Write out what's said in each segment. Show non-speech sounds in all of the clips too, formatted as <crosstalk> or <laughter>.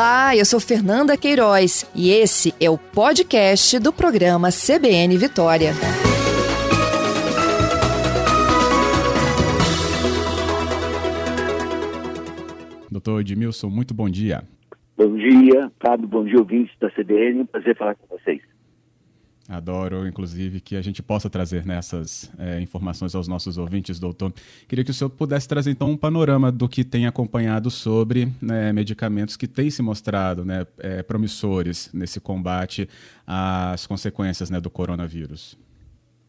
Olá, eu sou Fernanda Queiroz e esse é o podcast do programa CBN Vitória. Doutor Edmilson, muito bom dia. Bom dia, Fábio, bom dia, ouvintes da CBN. Um prazer falar com vocês. Adoro, inclusive, que a gente possa trazer nessas é, informações aos nossos ouvintes, doutor. Queria que o senhor pudesse trazer, então, um panorama do que tem acompanhado sobre né, medicamentos que têm se mostrado né, é, promissores nesse combate às consequências né, do coronavírus.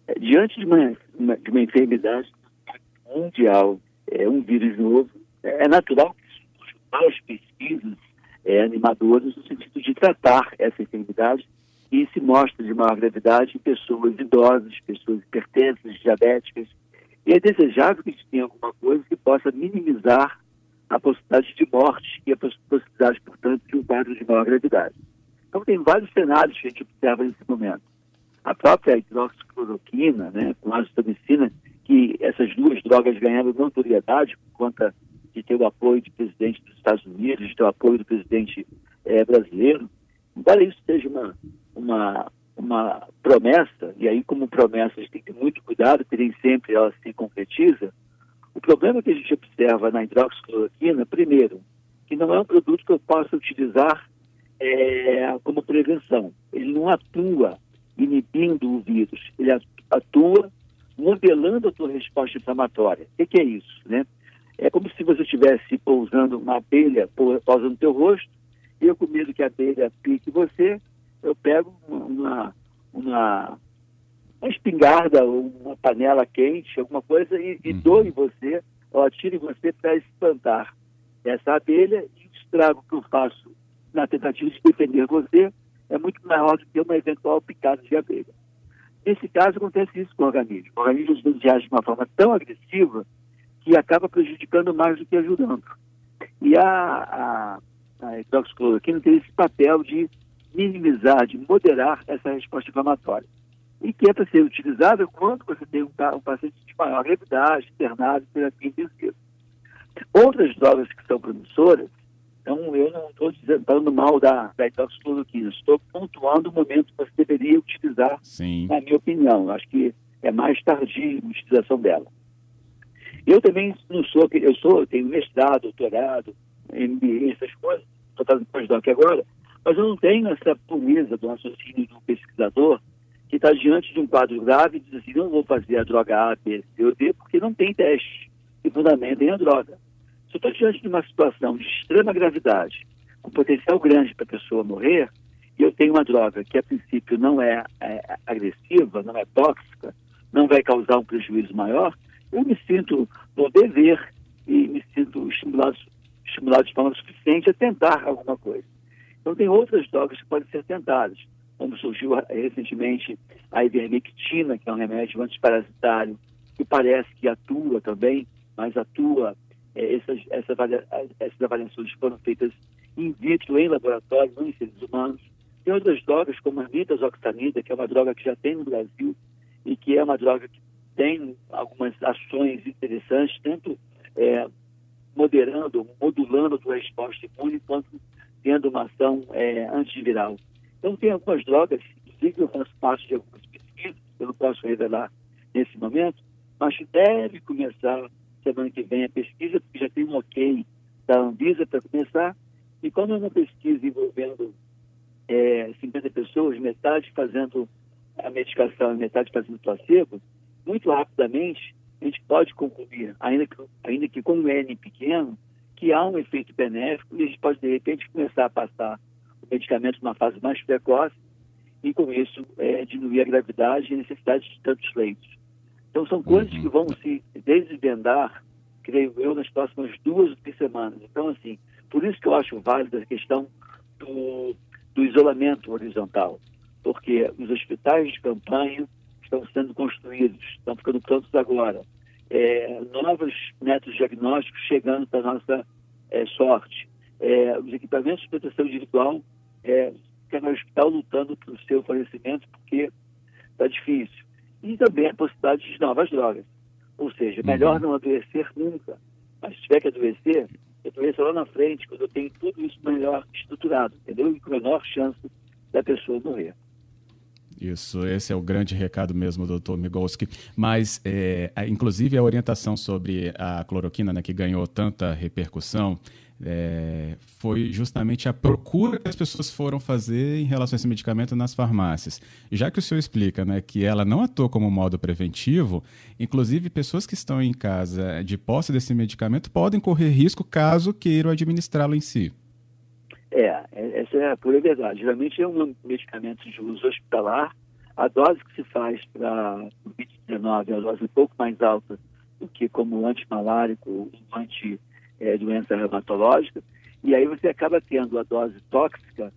É, diante de uma, de uma enfermidade mundial, é um vírus novo, é natural que as pesquisas é, animadoras no sentido de tratar essa enfermidade e se mostra de maior gravidade em pessoas idosas, pessoas hipertensas, diabéticas. E é desejável que a gente tenha alguma coisa que possa minimizar a possibilidade de morte e a possibilidade, portanto, de um quadro de maior gravidade. Então, tem vários cenários que a gente observa nesse momento. A própria hidroxicloroquina, né, com azitromicina, que essas duas drogas ganharam notoriedade por conta de ter o apoio do presidente dos Estados Unidos, de ter o apoio do presidente é, brasileiro, embora isso seja uma, uma, uma promessa, e aí como promessa a gente tem que ter muito cuidado, porque nem sempre ela se concretiza, o problema que a gente observa na hidroxicloroquina, primeiro, que não é um produto que eu possa utilizar é, como prevenção. Ele não atua inibindo o vírus, ele atua modelando a tua resposta inflamatória. O que, é isso? Né? É como se você estivesse pousando uma abelha, pousando no teu rosto, e eu com medo que a abelha pique você, eu pego uma, uma, uma espingarda ou uma panela quente, alguma coisa, e, e uhum. dou em você, ou atiro em você para espantar essa abelha e o estrago que eu faço na tentativa de defender você é muito maior do que uma eventual picada de abelha. Nesse caso, acontece isso com o organismo. O organismo age de uma forma tão agressiva que acaba prejudicando mais do que ajudando. E a, a, a hidroxicloroquina tem esse papel de minimizar, de moderar essa resposta inflamatória. E que é para ser utilizada quando você tem um, um paciente de maior gravidade, internado terapia intensiva. Outras drogas que são promissoras, então eu não estou falando mal da, da hidroxicloroquina, estou pontuando o momento que você deveria utilizar, Sim. na minha opinião. Acho que é mais tardio a utilização dela. Eu também não sou, eu sou, eu tenho mestrado, doutorado, MBA, essas coisas, estou fazendo pós-doc agora, mas eu não tenho essa pureza do raciocínio do pesquisador que está diante de um quadro grave e diz assim, não vou fazer a droga A, B, C ou D, porque não tem teste que fundamentem a droga. Se eu estou diante de uma situação de extrema gravidade, com potencial grande para a pessoa morrer, e eu tenho uma droga que a princípio não é, é, agressiva, não é tóxica, não vai causar um prejuízo maior, eu me sinto no dever e me sinto estimulado, estimulado de forma suficiente a tentar alguma coisa. Então, tem outras drogas que podem ser tentadas, como surgiu recentemente a ivermectina, que é um remédio antiparasitário, que parece que atua também, mas atua, é, essas, essa, essas avaliações foram feitas in vitro, em laboratório, não em seres humanos. Tem outras drogas, como a nitazoxanida, que é uma droga que já tem no Brasil e que é uma droga que tem algumas ações interessantes, tanto é, moderando, modulando a tua resposta imune, quanto tendo uma ação é, antiviral. Então, tem algumas drogas, inclusive eu faço parte de algumas pesquisas, eu não posso revelar nesse momento, mas deve começar semana que vem a pesquisa, porque já tem um ok da Anvisa para começar, e quando é uma pesquisa envolvendo é, 50 pessoas, metade fazendo a medicação e metade fazendo placebo, muito rapidamente a gente pode concluir, ainda que, ainda que com um N pequeno, que há um efeito benéfico e a gente pode, de repente, começar a passar o medicamento numa fase mais precoce e, com isso, é, diminuir a gravidade e a necessidade de tantos leitos. Então, são coisas uhum. que vão se desvendar, creio eu, nas próximas duas ou três semanas. Então, assim, por isso que eu acho válida a questão do, do isolamento horizontal, porque os hospitais de campanha estão sendo construídos, estão ficando prontos agora é, novos métodos diagnósticos chegando para a nossa é, sorte. É, os equipamentos de proteção individual, é, cada hospital lutando pelo seu fornecimento, porque está difícil. E também a possibilidade de novas drogas. Ou seja, melhor uhum. não adoecer nunca. Mas se tiver que adoecer, a doença só lá na frente, quando eu tenho tudo isso melhor estruturado, entendeu? E com menor chance da pessoa morrer. Isso, esse é o grande recado mesmo, doutor Migolski. Mas, é, inclusive, a orientação sobre a cloroquina, né, que ganhou tanta repercussão, é, foi justamente a procura que as pessoas foram fazer em relação a esse medicamento nas farmácias. Já que o senhor explica né, que ela não atua como modo preventivo, inclusive pessoas que estão em casa de posse desse medicamento podem correr risco caso queiram administrá-lo em si. É, é, essa é a pura verdade. Geralmente é um medicamento de uso hospitalar. A dose que se faz para o Covid-19 é uma dose um pouco mais alta do que como antimalárico ou anti-doença é, reumatológica. E aí você acaba tendo a dose tóxica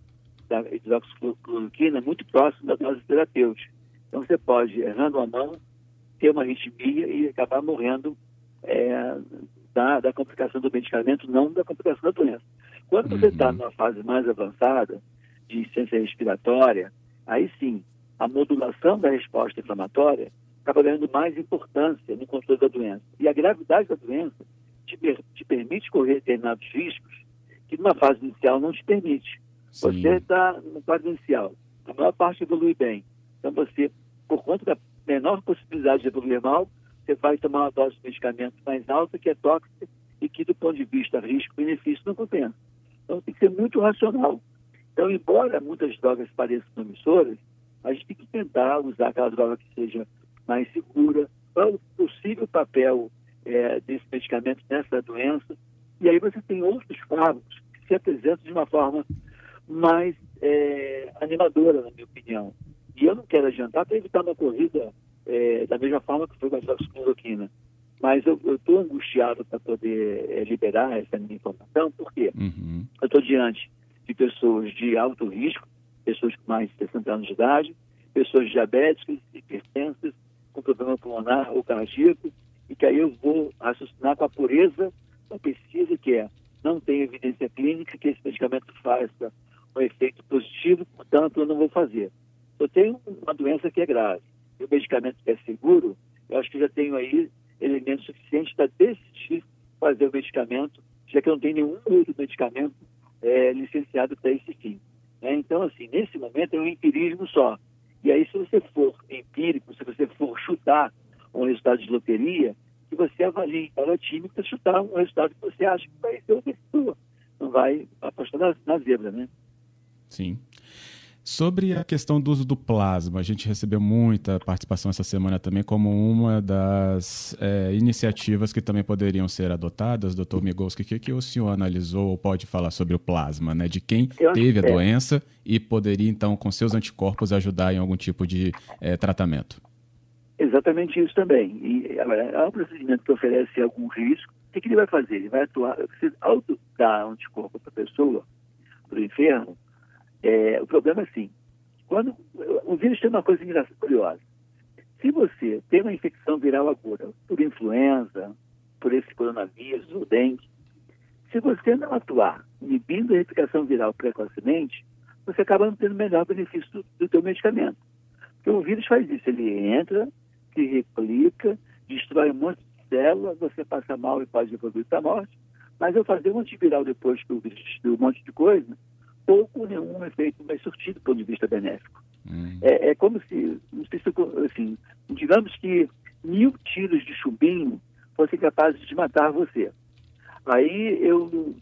da hidroxicloroquina muito próxima da dose terapêutica. Então você pode, errando a mão, ter uma arritmia e acabar morrendo é, da, da complicação do medicamento, não da complicação da doença. Quando você está uhum. numa fase mais avançada de insuficiência respiratória, aí sim, a modulação da resposta inflamatória acaba ganhando mais importância no controle da doença. E a gravidade da doença te, per te permite correr determinados riscos que numa fase inicial não te permite. Sim. Você está na fase inicial, a maior parte evolui bem. Então você, por conta da menor possibilidade de evoluir mal, você vai tomar uma dose de medicamento mais alta, que é tóxica, e que do ponto de vista risco-benefício não compensa. Então tem que ser muito racional. Então, embora muitas drogas pareçam promissoras, a gente tem que tentar usar aquela droga que seja mais segura, qual o possível papel é, desse medicamento nessa doença. E aí você tem outros fármacos que se apresentam de uma forma mais é, animadora, na minha opinião. E eu não quero adiantar para evitar uma corrida é, da mesma forma que foi com a hidroxicloroquina. Mas eu estou angustiado para poder é, liberar essa minha informação, porque uhum. eu estou diante de pessoas de alto risco, pessoas com mais de 60 anos de idade, pessoas diabéticas, hipertensas, com problema pulmonar ou cardíaco, e que aí eu vou raciocinar com a pureza da pesquisa, que é não tem evidência clínica que esse medicamento faça um efeito positivo, portanto eu não vou fazer. Eu tenho uma doença que é grave e o medicamento que é seguro, eu acho que já tenho aí elementos suficientes para decidir fazer o medicamento, já que não tenho nenhum outro medicamento é, licenciado para esse fim. Né? Então, assim, nesse momento é um empirismo só. E aí, se você for empírico, se você for chutar um resultado de loteria, que você avalie cada time para chutar um resultado que você acha que vai ser o vencedor. Não vai apostar na, na zebra, né? Sim. Sobre a questão do uso do plasma, a gente recebeu muita participação essa semana também como uma das é, iniciativas que também poderiam ser adotadas. Doutor Migolski, o que, que o senhor analisou ou pode falar sobre o plasma, né? De quem Eu teve a é. doença e poderia, então, com seus anticorpos, ajudar em algum tipo de é, tratamento? Exatamente isso também. E agora, é um procedimento que oferece algum risco. O que, ele vai fazer? Ele vai atuar, auto dar anticorpo para a pessoa, para o enfermo, é, o problema é assim, quando o vírus tem uma coisa curiosa. Se você tem uma infecção viral aguda por influenza, por esse coronavírus ou dengue, se você não atuar inibindo a replicação viral precocemente, você acaba não tendo o melhor benefício do, do teu medicamento. Porque o vírus faz isso, ele entra, se replica, destrói um monte de células, você passa mal e pode evoluir para a morte, mas eu fazer um antiviral depois que o vírus destruiu um monte de coisa, pouco nenhum efeito mais surtido do ponto de vista benéfico. Hum. É, é, como se, não sei se, assim, digamos que mil tiros de chumbinho fossem capazes de matar você. Aí eu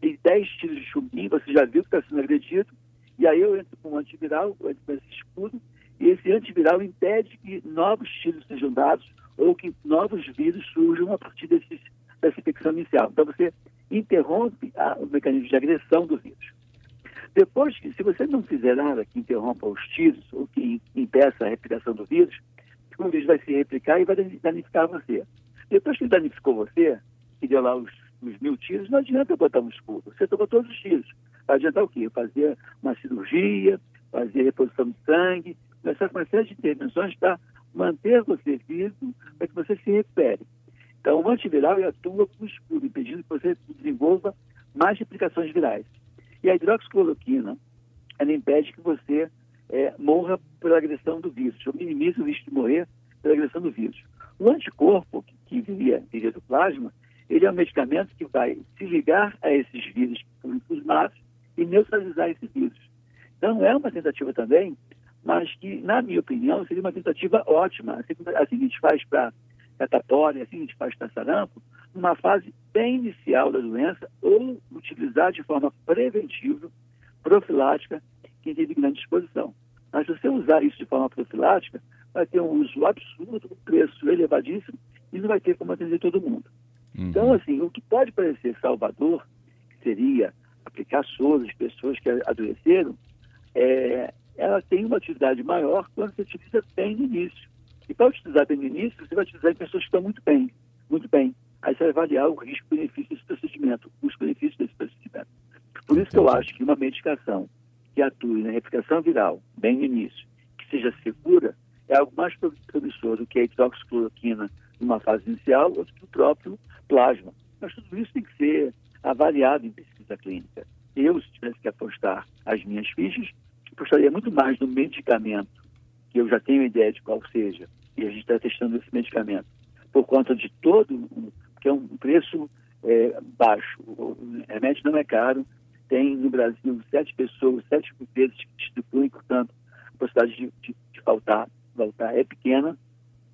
dei dez tiros de chumbinho, você já viu que está sendo agredido, e aí eu entro com um antiviral, eu entro com esse escudo, e esse antiviral impede que novos tiros sejam dados ou que novos vírus surjam a partir desses, dessa infecção inicial. Então você interrompe a, o mecanismo de agressão do vírus. Depois que, se você não fizer nada que interrompa os tiros ou que impeça a replicação do vírus, o vírus vai se replicar e vai danificar você. Depois que danificou você, que deu lá os, os mil tiros, não adianta botar um escudo. Você tomou todos os tiros. Vai adiantar o quê? Fazer uma cirurgia, fazer reposição de sangue, começar com uma série de intervenções para manter você vivo, para que você se recupere. Então, o antiviral atua como escudo, impedindo que você desenvolva mais replicações virais. E a hidroxicloroquina, ela impede que você é, morra pela agressão do vírus, ou minimiza o risco de morrer pela agressão do vírus. O anticorpo, que, que viria, viria do plasma, ele é um medicamento que vai se ligar a esses vírus que estão infusmados e neutralizar esses vírus. Então, é uma tentativa também, mas que, na minha opinião, seria uma tentativa ótima, assim, assim a gente faz para catapora, assim a gente faz para sarampo, numa fase bem inicial da doença, ou utilizar de forma preventiva, profilática, quem teve grande exposição. Mas se você usar isso de forma profilática, vai ter um uso absurdo, um preço elevadíssimo, e não vai ter como atender todo mundo. Uhum. Então, assim, o que pode parecer salvador, que seria aplicar soro às pessoas que adoeceram, é, ela tem uma atividade maior quando você utiliza bem no início. E para utilizar bem no início, você vai utilizar em pessoas que estão muito bem, muito bem. Aí você vai avaliar o risco-benefício desse procedimento, o custo-benefício desse procedimento. Por isso que eu acho que uma medicação que atue na replicação viral, bem no início, que seja segura, é algo mais promissor do que a hidroxicloroquina numa fase inicial ou do que o próprio plasma. Mas tudo isso tem que ser avaliado em pesquisa clínica. Eu, se tivesse que apostar as minhas fichas, apostaria muito mais no medicamento, que eu já tenho ideia de qual seja, e a gente está testando esse medicamento, por conta de todo, que é um preço é, baixo. O remédio não é caro, tem no Brasil sete pessoas, sete empresas que distribuem, portanto, a possibilidade de, de, de faltar, faltar é pequena.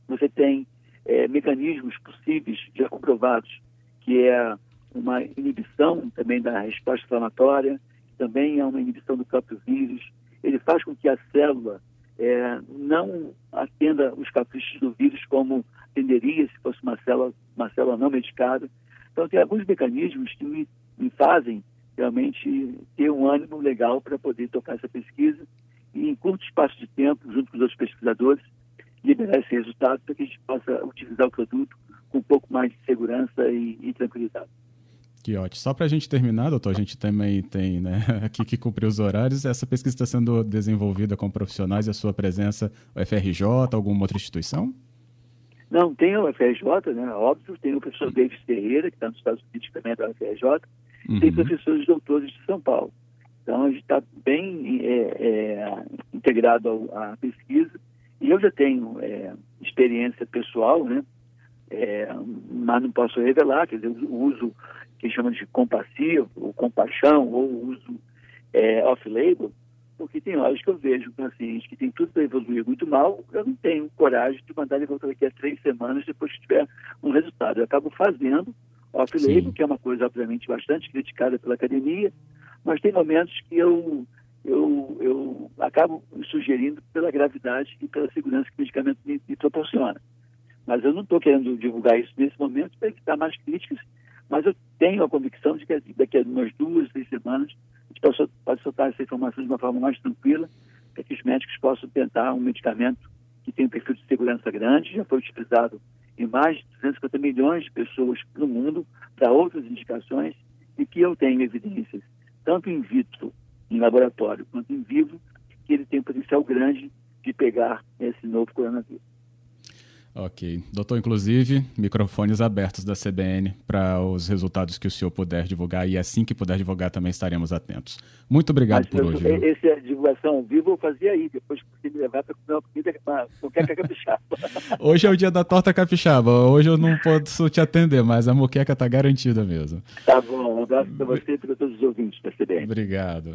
Você tem é, mecanismos possíveis, já comprovados, que é uma inibição também da resposta inflamatória, também é uma inibição do próprio vírus. Ele faz com que a célula é, não atenda os caprichos do vírus como atenderia se fosse uma célula, uma célula não medicada. Então, tem alguns mecanismos que me, me fazem realmente ter um ânimo legal para poder tocar essa pesquisa e, em curto espaço de tempo, junto com os outros pesquisadores, liberar esse resultado para que a gente possa utilizar o produto com um pouco mais de segurança e, e tranquilidade. Que ótimo. Só para a gente terminar, doutor, a gente também tem né, <laughs> aqui que cumprir os horários. Essa pesquisa está sendo desenvolvida com profissionais e a sua presença, o FRJ, alguma outra instituição? Não, tem o FRJ, né? Óbvio, tem o professor Davis Ferreira, que está nos Estados Unidos também é da FRJ, uhum. tem professores doutores de São Paulo. Então, a gente está bem é, é, integrado à pesquisa. E eu já tenho é, experiência pessoal, né? É, mas não posso revelar, quer dizer, o uso que chama de compassivo, ou compaixão, ou uso é, off-label, porque tem horas que eu vejo um paciente que tem tudo para evoluir muito mal, eu não tenho coragem de mandar ele voltar daqui a três semanas depois que tiver um resultado. Eu acabo fazendo off-label, que é uma coisa, obviamente, bastante criticada pela academia, mas tem momentos que eu, eu, eu acabo sugerindo pela gravidade e pela segurança que o medicamento me, me proporciona. Mas eu não estou querendo divulgar isso nesse momento para evitar mais críticas, mas eu tenho a convicção de que daqui a umas duas, três semanas, a gente pode, pode soltar essa informação de uma forma mais tranquila, para que os médicos possam tentar um medicamento que tem um perfil de segurança grande, já foi utilizado em mais de 250 milhões de pessoas no mundo para outras indicações e que eu tenho evidências, tanto in vitro, em laboratório, quanto em vivo, que ele tem um potencial grande de pegar esse novo coronavírus. Ok. Doutor, inclusive, microfones abertos da CBN para os resultados que o senhor puder divulgar e assim que puder divulgar também estaremos atentos. Muito obrigado Mas, por eu, hoje. Essa é divulgação ao vivo eu fazia aí, depois que você me levar para comer uma comida, uma moqueca capixaba. <laughs> hoje é o dia da torta capixaba. Hoje eu não posso te atender, mas a moqueca está garantida mesmo. Tá bom. Um abraço para você e para todos os ouvintes da CBN. Obrigado.